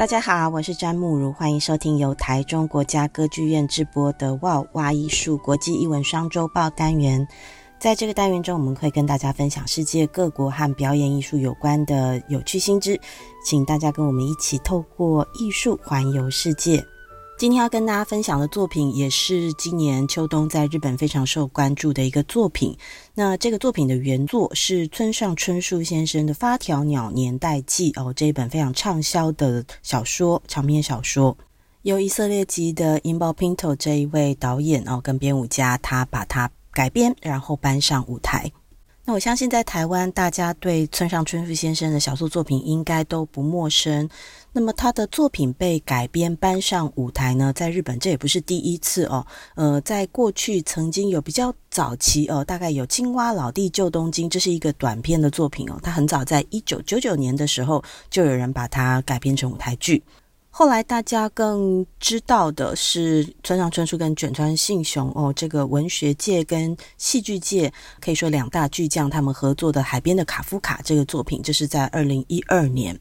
大家好，我是詹慕如，欢迎收听由台中国家歌剧院直播的《哇哇艺术国际艺文双周报》单元。在这个单元中，我们会跟大家分享世界各国和表演艺术有关的有趣新知，请大家跟我们一起透过艺术环游世界。今天要跟大家分享的作品，也是今年秋冬在日本非常受关注的一个作品。那这个作品的原作是村上春树先生的《发条鸟年代记》哦，这一本非常畅销的小说，长篇小说，由以色列籍的 i n b a Pinto 这一位导演哦跟编舞家，他把它改编，然后搬上舞台。那我相信在台湾，大家对村上春树先生的小说作品应该都不陌生。那么他的作品被改编搬上舞台呢，在日本这也不是第一次哦。呃，在过去曾经有比较早期哦，大概有《青蛙老弟救东京》，这是一个短篇的作品哦。他很早在一九九九年的时候，就有人把它改编成舞台剧。后来大家更知道的是村上春树跟卷川信雄哦，这个文学界跟戏剧界可以说两大巨匠他们合作的《海边的卡夫卡》这个作品，这是在二零一二年。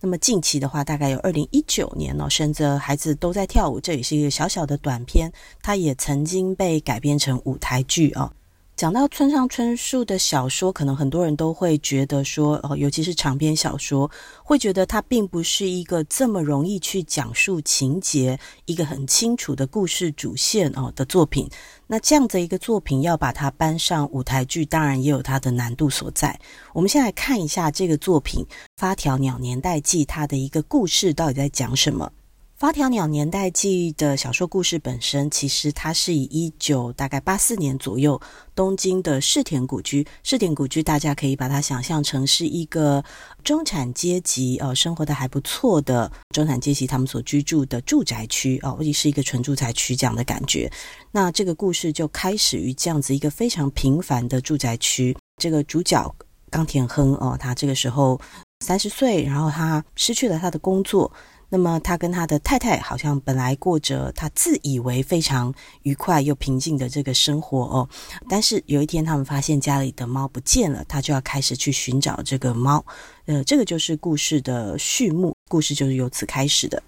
那么近期的话，大概有二零一九年哦，选择孩子都在跳舞，这也是一个小小的短片，它也曾经被改编成舞台剧哦。讲到村上春树的小说，可能很多人都会觉得说，哦，尤其是长篇小说，会觉得它并不是一个这么容易去讲述情节、一个很清楚的故事主线哦的作品。那这样的一个作品要把它搬上舞台剧，当然也有它的难度所在。我们先来看一下这个作品《发条鸟年代记》，它的一个故事到底在讲什么。《发条鸟年代记》的小说故事本身，其实它是以一九大概八四年左右东京的世田谷居，世田谷居大家可以把它想象成是一个中产阶级哦，生活的还不错的中产阶级他们所居住的住宅区哦，或者是一个纯住宅区这样的感觉。那这个故事就开始于这样子一个非常平凡的住宅区，这个主角冈田亨哦，他这个时候三十岁，然后他失去了他的工作。那么他跟他的太太好像本来过着他自以为非常愉快又平静的这个生活哦，但是有一天他们发现家里的猫不见了，他就要开始去寻找这个猫。呃，这个就是故事的序幕，故事就是由此开始的。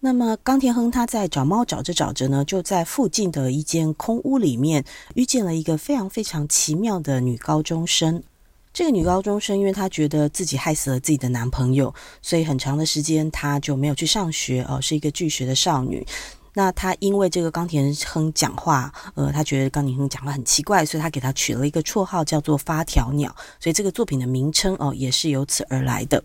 那么冈田亨他在找猫找着找着呢，就在附近的一间空屋里面遇见了一个非常非常奇妙的女高中生。这个女高中生，因为她觉得自己害死了自己的男朋友，所以很长的时间她就没有去上学哦，是一个拒学的少女。那她因为这个冈田亨讲话，呃，她觉得冈田亨讲话很奇怪，所以她给他取了一个绰号叫做“发条鸟”，所以这个作品的名称哦也是由此而来的。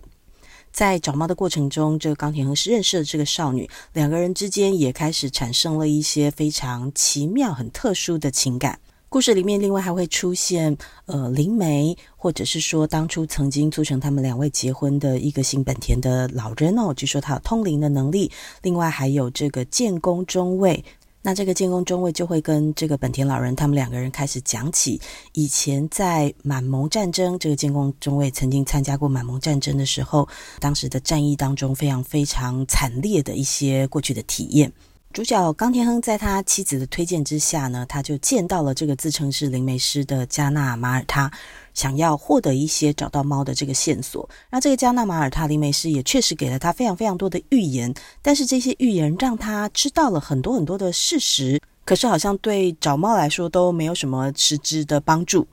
在找猫的过程中，这个冈田亨是认识了这个少女，两个人之间也开始产生了一些非常奇妙、很特殊的情感。故事里面另外还会出现呃灵媒，或者是说当初曾经促成他们两位结婚的一个姓本田的老人哦，据说他有通灵的能力。另外还有这个建功中尉，那这个建功中尉就会跟这个本田老人他们两个人开始讲起以前在满蒙战争，这个建功中尉曾经参加过满蒙战争的时候，当时的战役当中非常非常惨烈的一些过去的体验。主角冈田亨在他妻子的推荐之下呢，他就见到了这个自称是灵媒师的加纳马尔他，想要获得一些找到猫的这个线索。那这个加纳马尔他灵媒师也确实给了他非常非常多的预言，但是这些预言让他知道了很多很多的事实，可是好像对找猫来说都没有什么实质的帮助。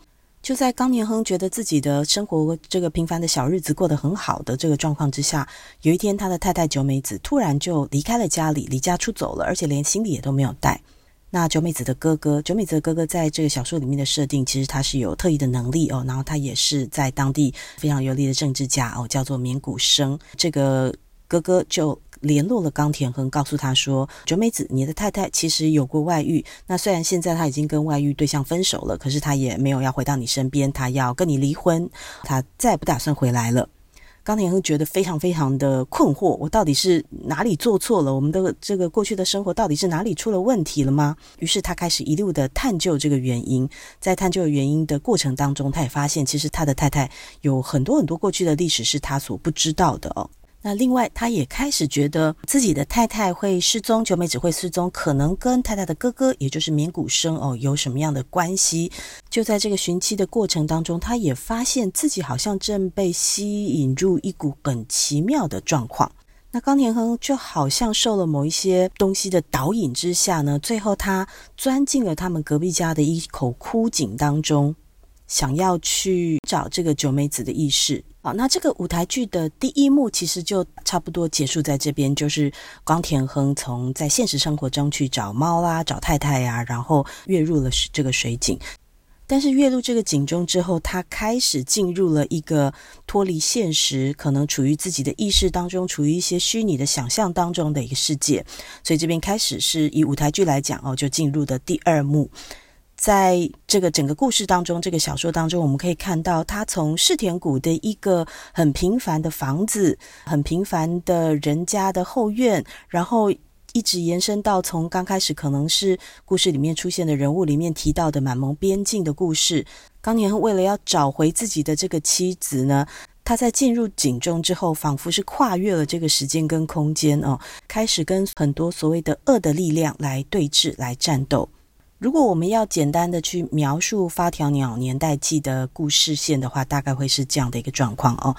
就在冈田亨觉得自己的生活这个平凡的小日子过得很好的这个状况之下，有一天他的太太久美子突然就离开了家里，离家出走了，而且连行李也都没有带。那久美子的哥哥，久美子的哥哥在这个小说里面的设定，其实他是有特异的能力哦，然后他也是在当地非常有力的政治家哦，叫做绵谷生。这个哥哥就。联络了冈田亨，告诉他说：“久美子，你的太太其实有过外遇。那虽然现在他已经跟外遇对象分手了，可是他也没有要回到你身边，他要跟你离婚，他再也不打算回来了。”冈田亨觉得非常非常的困惑：我到底是哪里做错了？我们的这个过去的生活到底是哪里出了问题了吗？于是他开始一路的探究这个原因。在探究原因的过程当中，他也发现其实他的太太有很多很多过去的历史是他所不知道的哦。那另外，他也开始觉得自己的太太会失踪，久美只会失踪，可能跟太太的哥哥，也就是免谷生哦，有什么样的关系？就在这个寻妻的过程当中，他也发现自己好像正被吸引入一股很奇妙的状况。那冈田亨就好像受了某一些东西的导引之下呢，最后他钻进了他们隔壁家的一口枯井当中，想要去找这个九美子的意识。好，那这个舞台剧的第一幕其实就差不多结束在这边，就是光田亨从在现实生活中去找猫啦、找太太呀、然后跃入了这个水井。但是跃入这个井中之后，他开始进入了一个脱离现实，可能处于自己的意识当中，处于一些虚拟的想象当中的一个世界。所以这边开始是以舞台剧来讲哦，就进入的第二幕。在这个整个故事当中，这个小说当中，我们可以看到他从世田谷的一个很平凡的房子，很平凡的人家的后院，然后。一直延伸到从刚开始可能是故事里面出现的人物里面提到的满蒙边境的故事。冈田为了要找回自己的这个妻子呢，他在进入井中之后，仿佛是跨越了这个时间跟空间哦，开始跟很多所谓的恶的力量来对峙、来战斗。如果我们要简单的去描述《发条鸟年代记》的故事线的话，大概会是这样的一个状况哦。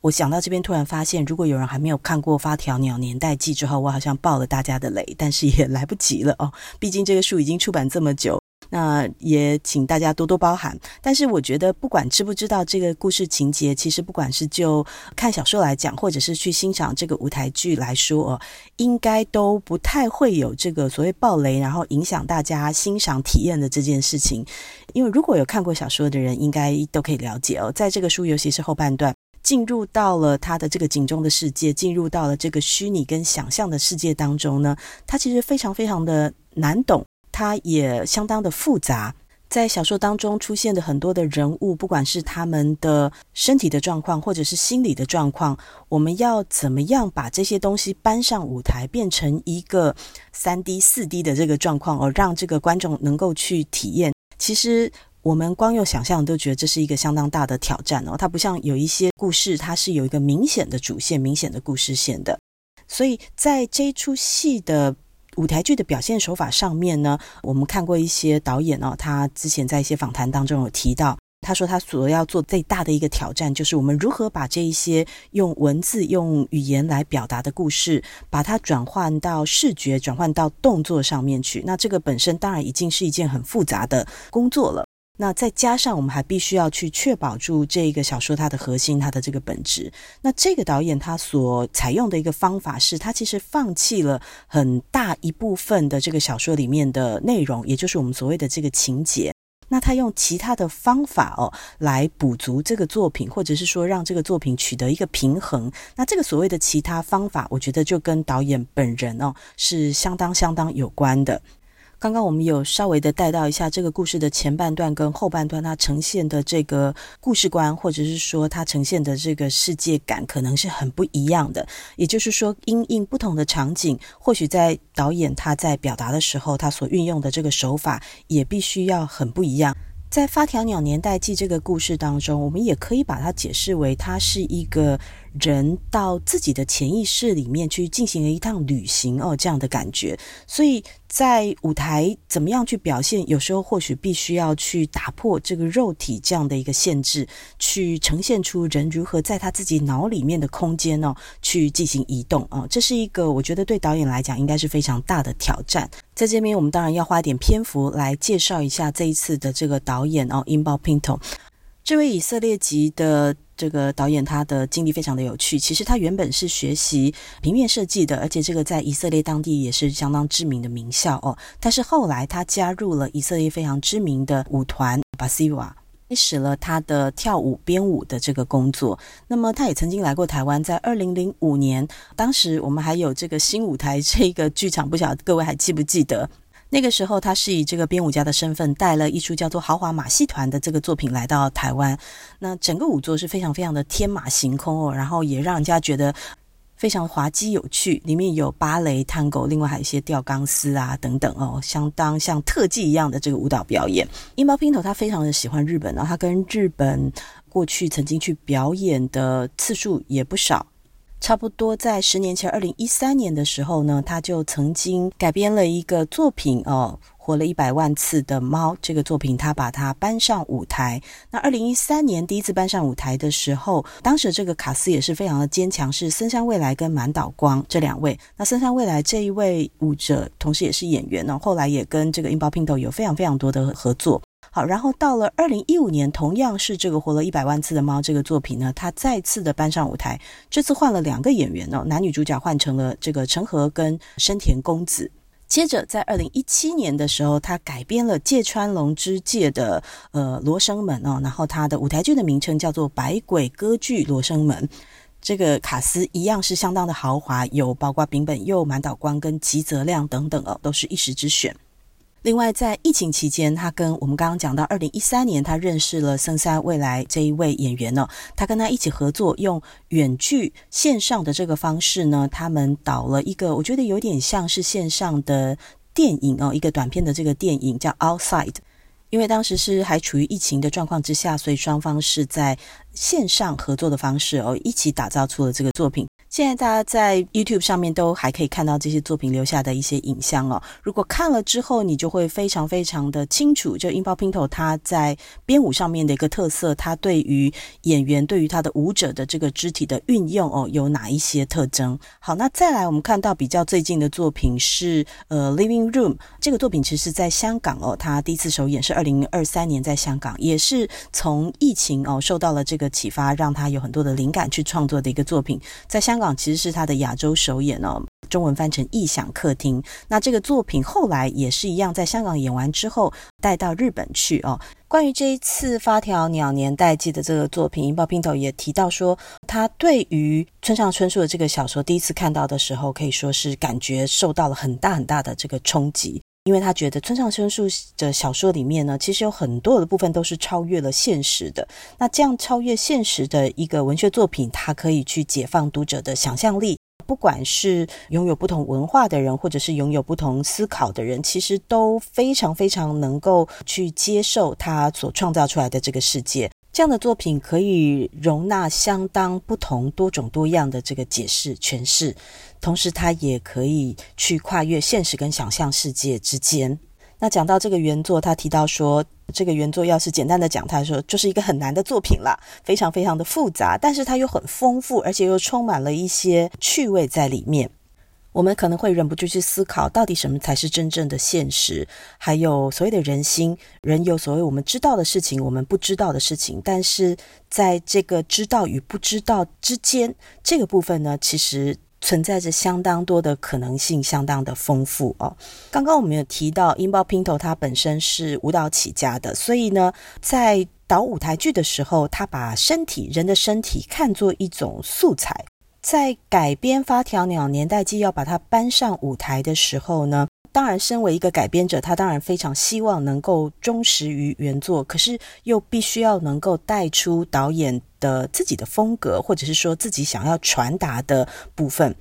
我想到这边，突然发现，如果有人还没有看过《发条鸟年代记》之后，我好像爆了大家的雷，但是也来不及了哦。毕竟这个书已经出版这么久，那也请大家多多包涵。但是我觉得，不管知不知道这个故事情节，其实不管是就看小说来讲，或者是去欣赏这个舞台剧来说哦，应该都不太会有这个所谓爆雷，然后影响大家欣赏体验的这件事情。因为如果有看过小说的人，应该都可以了解哦，在这个书，尤其是后半段。进入到了他的这个井中的世界，进入到了这个虚拟跟想象的世界当中呢，它其实非常非常的难懂，它也相当的复杂。在小说当中出现的很多的人物，不管是他们的身体的状况，或者是心理的状况，我们要怎么样把这些东西搬上舞台，变成一个三 D、四 D 的这个状况，而让这个观众能够去体验，其实。我们光用想象都觉得这是一个相当大的挑战哦，它不像有一些故事，它是有一个明显的主线、明显的故事线的。所以在这一出戏的舞台剧的表现手法上面呢，我们看过一些导演哦，他之前在一些访谈当中有提到，他说他所要做最大的一个挑战，就是我们如何把这一些用文字、用语言来表达的故事，把它转换到视觉、转换到动作上面去。那这个本身当然已经是一件很复杂的工作了。那再加上我们还必须要去确保住这个小说它的核心，它的这个本质。那这个导演他所采用的一个方法是，他其实放弃了很大一部分的这个小说里面的内容，也就是我们所谓的这个情节。那他用其他的方法哦来补足这个作品，或者是说让这个作品取得一个平衡。那这个所谓的其他方法，我觉得就跟导演本人哦是相当相当有关的。刚刚我们有稍微的带到一下这个故事的前半段跟后半段，它呈现的这个故事观，或者是说它呈现的这个世界感，可能是很不一样的。也就是说，因应不同的场景，或许在导演他在表达的时候，他所运用的这个手法也必须要很不一样。在《发条鸟年代记》这个故事当中，我们也可以把它解释为，它是一个人到自己的潜意识里面去进行了一趟旅行哦，这样的感觉。所以。在舞台怎么样去表现？有时候或许必须要去打破这个肉体这样的一个限制，去呈现出人如何在他自己脑里面的空间哦，去进行移动啊。这是一个我觉得对导演来讲应该是非常大的挑战。在这边，我们当然要花点篇幅来介绍一下这一次的这个导演哦，Inbal Pinto。这位以色列籍的这个导演，他的经历非常的有趣。其实他原本是学习平面设计的，而且这个在以色列当地也是相当知名的名校哦。但是后来他加入了以色列非常知名的舞团巴西瓦，开始了他的跳舞编舞的这个工作。那么他也曾经来过台湾，在二零零五年，当时我们还有这个新舞台这个剧场，不晓得各位还记不记得？那个时候，他是以这个编舞家的身份带了一出叫做《豪华马戏团》的这个作品来到台湾。那整个舞作是非常非常的天马行空哦，然后也让人家觉得非常滑稽有趣。里面有芭蕾、探戈，另外还有一些吊钢丝啊等等哦，相当像特技一样的这个舞蹈表演。Inbal Pinto 他非常的喜欢日本，然后他跟日本过去曾经去表演的次数也不少。差不多在十年前，二零一三年的时候呢，他就曾经改编了一个作品哦。活了一百万次的猫这个作品，他把它搬上舞台。那二零一三年第一次搬上舞台的时候，当时这个卡斯也是非常的坚强，是森山未来跟满岛光这两位。那森山未来这一位舞者，同时也是演员呢，后来也跟这个樱保 Pinto 有非常非常多的合作。好，然后到了二零一五年，同样是这个活了一百万次的猫这个作品呢，他再次的搬上舞台，这次换了两个演员哦，男女主角换成了这个成和跟深田恭子。接着，在二零一七年的时候，他改编了芥川龙之介的呃《罗生门》哦，然后他的舞台剧的名称叫做《百鬼歌剧罗生门》。这个卡司一样是相当的豪华，有包括柄本佑、满岛光跟吉泽亮等等哦，都是一时之选。另外，在疫情期间，他跟我们刚刚讲到，二零一三年他认识了森山未来这一位演员呢，他跟他一起合作，用远距线上的这个方式呢，他们导了一个我觉得有点像是线上的电影哦，一个短片的这个电影叫《Outside》，因为当时是还处于疫情的状况之下，所以双方是在线上合作的方式哦，一起打造出了这个作品。现在大家在 YouTube 上面都还可以看到这些作品留下的一些影像哦。如果看了之后，你就会非常非常的清楚，就樱保 Pinto 他在编舞上面的一个特色，他对于演员、对于他的舞者的这个肢体的运用哦，有哪一些特征？好，那再来我们看到比较最近的作品是呃 Living Room 这个作品，其实在香港哦，他第一次首演是二零二三年在香港，也是从疫情哦受到了这个启发，让他有很多的灵感去创作的一个作品，在香港。其实是他的亚洲首演哦，中文翻成《异想客厅》。那这个作品后来也是一样，在香港演完之后带到日本去哦。关于这一次《发条鸟年代记》的这个作品，樱保 Pinto 也提到说，他对于村上春树的这个小说第一次看到的时候，可以说是感觉受到了很大很大的这个冲击。因为他觉得村上春树的小说里面呢，其实有很多的部分都是超越了现实的。那这样超越现实的一个文学作品，它可以去解放读者的想象力。不管是拥有不同文化的人，或者是拥有不同思考的人，其实都非常非常能够去接受他所创造出来的这个世界。这样的作品可以容纳相当不同、多种多样的这个解释诠释。同时，它也可以去跨越现实跟想象世界之间。那讲到这个原作，他提到说，这个原作要是简单的讲，他说就是一个很难的作品啦，非常非常的复杂，但是它又很丰富，而且又充满了一些趣味在里面。我们可能会忍不住去思考，到底什么才是真正的现实？还有所谓的人心，人有所谓我们知道的事情，我们不知道的事情，但是在这个知道与不知道之间，这个部分呢，其实。存在着相当多的可能性，相当的丰富哦。刚刚我们有提到，樱保 Pinto 他本身是舞蹈起家的，所以呢，在导舞台剧的时候，他把身体、人的身体看作一种素材。在改编《发条鸟年代记》要把它搬上舞台的时候呢，当然，身为一个改编者，他当然非常希望能够忠实于原作，可是又必须要能够带出导演的自己的风格，或者是说自己想要传达的部分。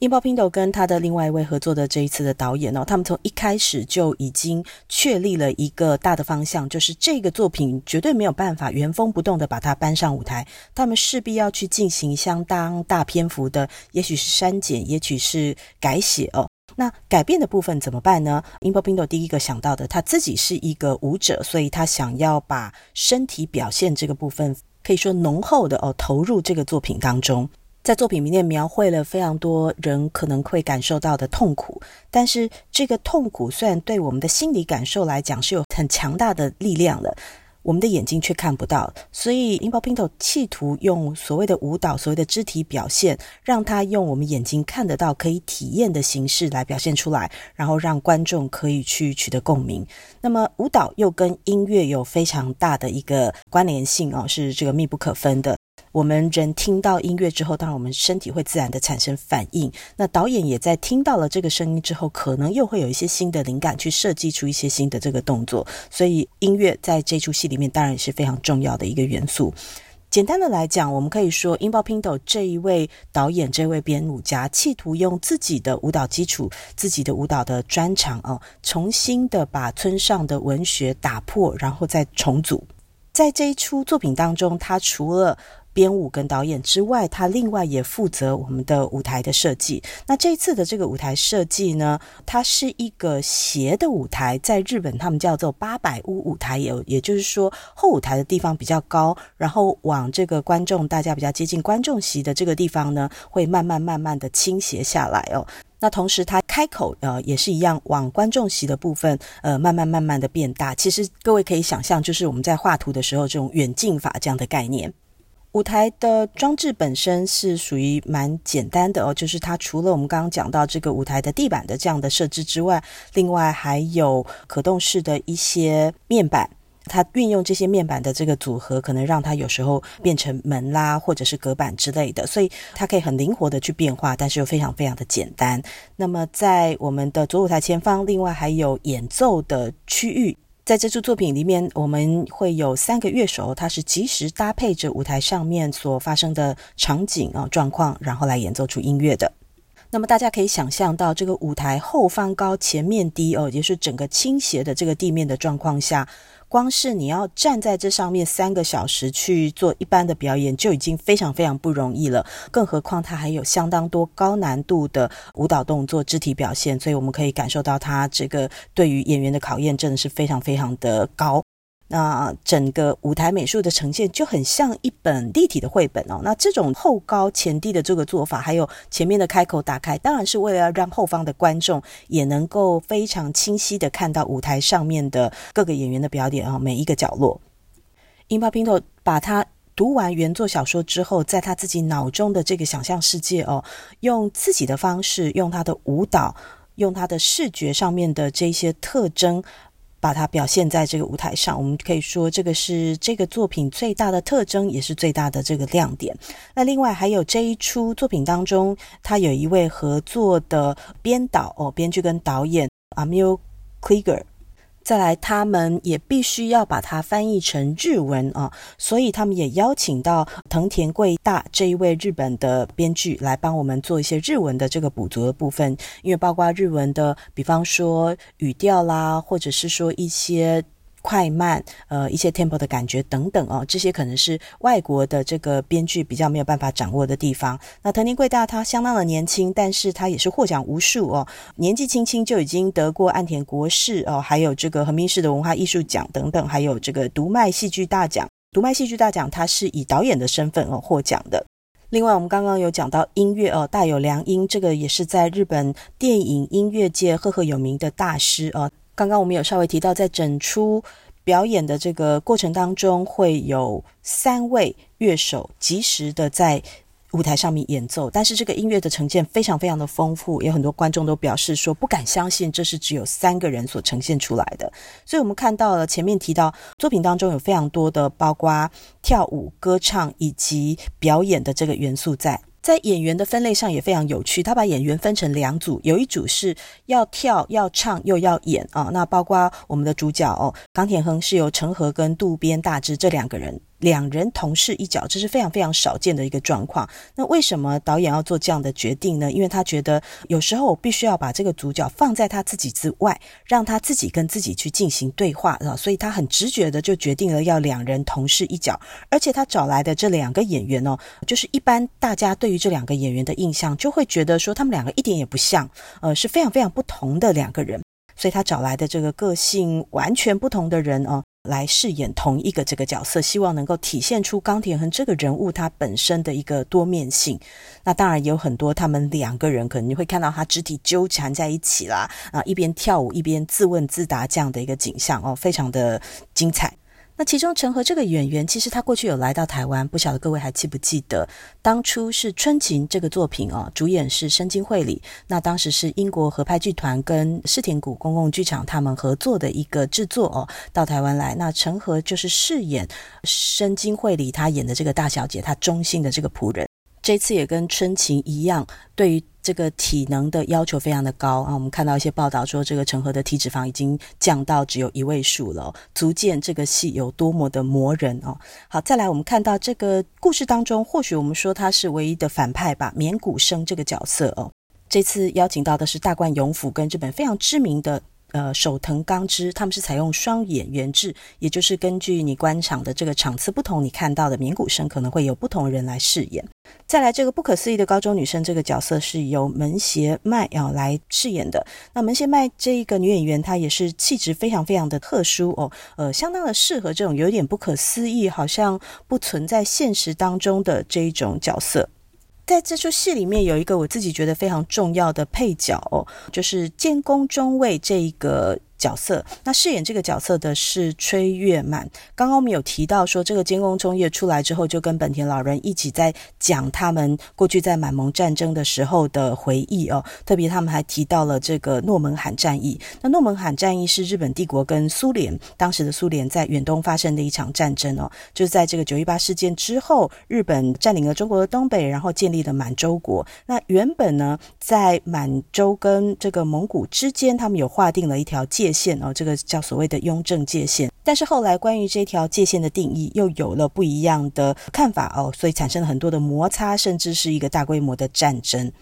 樱保 Pinto 跟他的另外一位合作的这一次的导演哦，他们从一开始就已经确立了一个大的方向，就是这个作品绝对没有办法原封不动的把它搬上舞台，他们势必要去进行相当大篇幅的，也许是删减，也许是改写哦。那改变的部分怎么办呢？樱保 Pinto 第一个想到的，他自己是一个舞者，所以他想要把身体表现这个部分，可以说浓厚的哦，投入这个作品当中。在作品里面描绘了非常多人可能会感受到的痛苦，但是这个痛苦虽然对我们的心理感受来讲是有很强大的力量的。我们的眼睛却看不到，所以樱保 Pinto 企图用所谓的舞蹈、所谓的肢体表现，让他用我们眼睛看得到、可以体验的形式来表现出来，然后让观众可以去取得共鸣。那么舞蹈又跟音乐有非常大的一个关联性哦，是这个密不可分的。我们人听到音乐之后，当然我们身体会自然的产生反应。那导演也在听到了这个声音之后，可能又会有一些新的灵感，去设计出一些新的这个动作。所以音乐在这出戏里面当然也是非常重要的一个元素。简单的来讲，我们可以说，音爆 Pinto 这一位导演、这位编舞家，企图用自己的舞蹈基础、自己的舞蹈的专长哦，重新的把村上的文学打破，然后再重组。在这一出作品当中，他除了编舞跟导演之外，他另外也负责我们的舞台的设计。那这一次的这个舞台设计呢，它是一个斜的舞台，在日本他们叫做八百屋舞台，也也就是说后舞台的地方比较高，然后往这个观众大家比较接近观众席的这个地方呢，会慢慢慢慢的倾斜下来哦。那同时，它开口呃也是一样，往观众席的部分呃慢慢慢慢的变大。其实各位可以想象，就是我们在画图的时候这种远近法这样的概念。舞台的装置本身是属于蛮简单的哦，就是它除了我们刚刚讲到这个舞台的地板的这样的设置之外，另外还有可动式的一些面板，它运用这些面板的这个组合，可能让它有时候变成门啦，或者是隔板之类的，所以它可以很灵活的去变化，但是又非常非常的简单。那么在我们的左舞台前方，另外还有演奏的区域。在这组作品里面，我们会有三个乐手，他是及时搭配着舞台上面所发生的场景啊状况，然后来演奏出音乐的。那么大家可以想象到，这个舞台后方高，前面低哦，也就是整个倾斜的这个地面的状况下。光是你要站在这上面三个小时去做一般的表演，就已经非常非常不容易了。更何况它还有相当多高难度的舞蹈动作、肢体表现，所以我们可以感受到它这个对于演员的考验真的是非常非常的高。那整个舞台美术的呈现就很像一本立体的绘本哦。那这种后高前低的这个做法，还有前面的开口打开，当然是为了要让后方的观众也能够非常清晰的看到舞台上面的各个演员的表演啊，每一个角落。樱桃 Pinto 把他读完原作小说之后，在他自己脑中的这个想象世界哦，用自己的方式，用他的舞蹈，用他的视觉上面的这些特征。把它表现在这个舞台上，我们可以说这个是这个作品最大的特征，也是最大的这个亮点。那另外还有这一出作品当中，他有一位合作的编导哦，编剧跟导演 Amir Klieger。再来，他们也必须要把它翻译成日文啊，所以他们也邀请到藤田贵大这一位日本的编剧来帮我们做一些日文的这个补足的部分，因为包括日文的，比方说语调啦，或者是说一些。快慢，呃，一些 tempo 的感觉等等哦，这些可能是外国的这个编剧比较没有办法掌握的地方。那藤田贵大他相当的年轻，但是他也是获奖无数哦，年纪轻轻就已经得过岸田国士哦，还有这个横滨市的文化艺术奖等等，还有这个读卖戏剧大奖。读卖戏剧大奖他是以导演的身份哦获奖的。另外，我们刚刚有讲到音乐哦，大友良英这个也是在日本电影音乐界赫赫有名的大师哦。刚刚我们有稍微提到，在整出表演的这个过程当中，会有三位乐手及时的在舞台上面演奏，但是这个音乐的呈现非常非常的丰富，有很多观众都表示说不敢相信这是只有三个人所呈现出来的。所以，我们看到了前面提到作品当中有非常多的，包括跳舞、歌唱以及表演的这个元素在。在演员的分类上也非常有趣，他把演员分成两组，有一组是要跳、要唱又要演啊，那包括我们的主角哦，冈田亨是由陈和跟渡边大志这两个人。两人同饰一角，这是非常非常少见的一个状况。那为什么导演要做这样的决定呢？因为他觉得有时候我必须要把这个主角放在他自己之外，让他自己跟自己去进行对话啊。所以他很直觉的就决定了要两人同饰一角。而且他找来的这两个演员哦，就是一般大家对于这两个演员的印象，就会觉得说他们两个一点也不像，呃，是非常非常不同的两个人。所以他找来的这个个性完全不同的人哦。来饰演同一个这个角色，希望能够体现出钢铁恒这个人物他本身的一个多面性。那当然也有很多他们两个人可能你会看到他肢体纠缠在一起啦，啊，一边跳舞一边自问自答这样的一个景象哦，非常的精彩。那其中陈和这个演员，其实他过去有来到台湾，不晓得各位还记不记得，当初是《春琴》这个作品哦，主演是深津绘里。那当时是英国合拍剧团跟世田谷公共剧场他们合作的一个制作哦，到台湾来。那陈和就是饰演深津绘里他演的这个大小姐，她忠心的这个仆人。这次也跟《春晴》一样，对于这个体能的要求非常的高啊！我们看到一些报道说，这个成河的体脂肪已经降到只有一位数了，足见这个戏有多么的磨人哦。好，再来我们看到这个故事当中，或许我们说他是唯一的反派吧，免古生这个角色哦。这次邀请到的是大冠勇辅跟日本非常知名的。呃手藤刚之，他们是采用双演员制，也就是根据你观场的这个场次不同，你看到的鸣鼓声可能会有不同人来饰演。再来，这个不可思议的高中女生这个角色是由门脇麦啊来饰演的。那门脇麦这一个女演员，她也是气质非常非常的特殊哦，呃，相当的适合这种有点不可思议，好像不存在现实当中的这一种角色。在这出戏里面，有一个我自己觉得非常重要的配角哦，就是监工中尉这一个。角色，那饰演这个角色的是崔月满。刚刚我们有提到说，这个监工中叶出来之后，就跟本田老人一起在讲他们过去在满蒙战争的时候的回忆哦。特别他们还提到了这个诺门罕战役。那诺门罕战役是日本帝国跟苏联当时的苏联在远东发生的一场战争哦，就是在这个九一八事件之后，日本占领了中国的东北，然后建立了满洲国。那原本呢，在满洲跟这个蒙古之间，他们有划定了一条界界限哦，这个叫所谓的雍正界限。但是后来关于这条界限的定义又有了不一样的看法哦，所以产生了很多的摩擦，甚至是一个大规模的战争。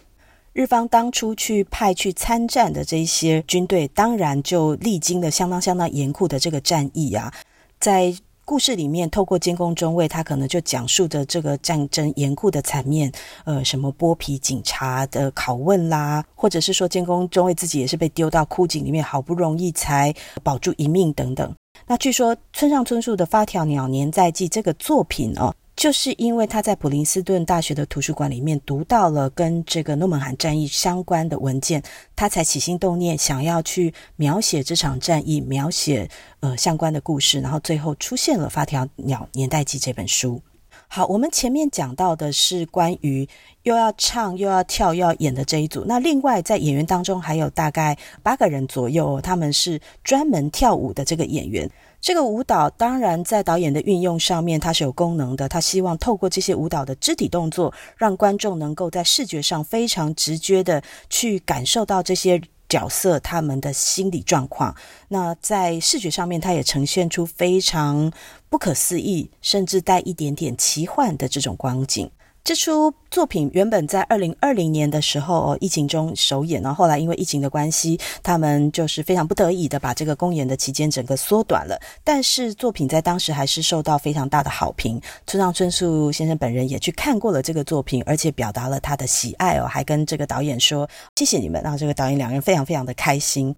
日方当初去派去参战的这些军队，当然就历经了相当相当严酷的这个战役啊，在。故事里面，透过监工中尉，他可能就讲述着这个战争严酷的场面，呃，什么剥皮警察的拷问啦，或者是说监工中尉自己也是被丢到枯井里面，好不容易才保住一命等等。那据说村上春树的《发条鸟年在记》这个作品哦。就是因为他在普林斯顿大学的图书馆里面读到了跟这个诺门罕战役相关的文件，他才起心动念想要去描写这场战役，描写呃相关的故事，然后最后出现了《发条鸟年代记》这本书。好，我们前面讲到的是关于又要唱又要跳又要演的这一组，那另外在演员当中还有大概八个人左右，他们是专门跳舞的这个演员。这个舞蹈当然在导演的运用上面，它是有功能的。他希望透过这些舞蹈的肢体动作，让观众能够在视觉上非常直觉的去感受到这些角色他们的心理状况。那在视觉上面，它也呈现出非常不可思议，甚至带一点点奇幻的这种光景。这出作品原本在二零二零年的时候哦，疫情中首演，然后后来因为疫情的关系，他们就是非常不得已的把这个公演的期间整个缩短了。但是作品在当时还是受到非常大的好评，村上春树先生本人也去看过了这个作品，而且表达了他的喜爱哦，还跟这个导演说谢谢你们，让这个导演两个人非常非常的开心。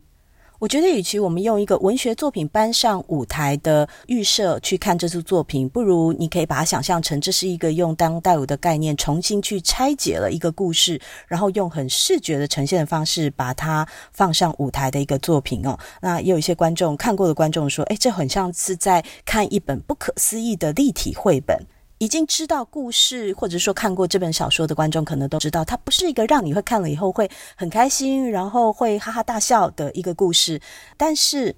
我觉得，与其我们用一个文学作品搬上舞台的预设去看这出作品，不如你可以把它想象成这是一个用当代舞的概念重新去拆解了一个故事，然后用很视觉的呈现的方式把它放上舞台的一个作品哦。那也有一些观众看过的观众说：“诶，这很像是在看一本不可思议的立体绘本。”已经知道故事，或者说看过这本小说的观众，可能都知道，它不是一个让你会看了以后会很开心，然后会哈哈大笑的一个故事，但是。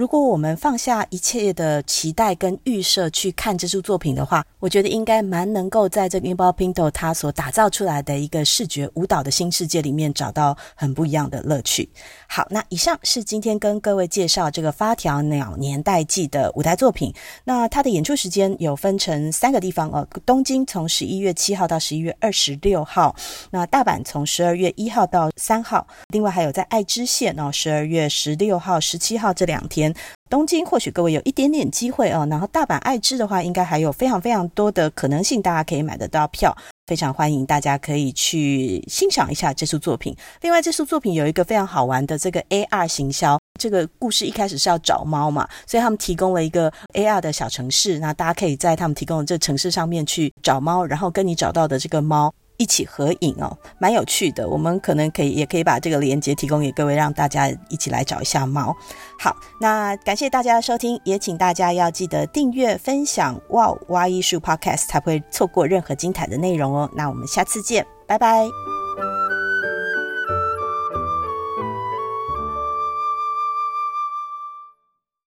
如果我们放下一切的期待跟预设去看这出作品的话，我觉得应该蛮能够在这个 Nippon Paint 他所打造出来的一个视觉舞蹈的新世界里面找到很不一样的乐趣。好，那以上是今天跟各位介绍这个《发条鸟年代记》的舞台作品。那它的演出时间有分成三个地方哦，东京从十一月七号到十一月二十六号，那大阪从十二月一号到三号，另外还有在爱知县哦，十二月十六号、十七号这两天。东京或许各位有一点点机会哦，然后大阪爱知的话，应该还有非常非常多的可能性，大家可以买得到票，非常欢迎大家可以去欣赏一下这出作品。另外，这出作品有一个非常好玩的这个 AR 行销，这个故事一开始是要找猫嘛，所以他们提供了一个 AR 的小城市，那大家可以在他们提供的这城市上面去找猫，然后跟你找到的这个猫。一起合影哦，蛮有趣的。我们可能可以，也可以把这个链接提供给各位，让大家一起来找一下猫。好，那感谢大家的收听，也请大家要记得订阅、分享。哇，哇艺术 Podcast 才不会错过任何精彩的内容哦。那我们下次见，拜拜。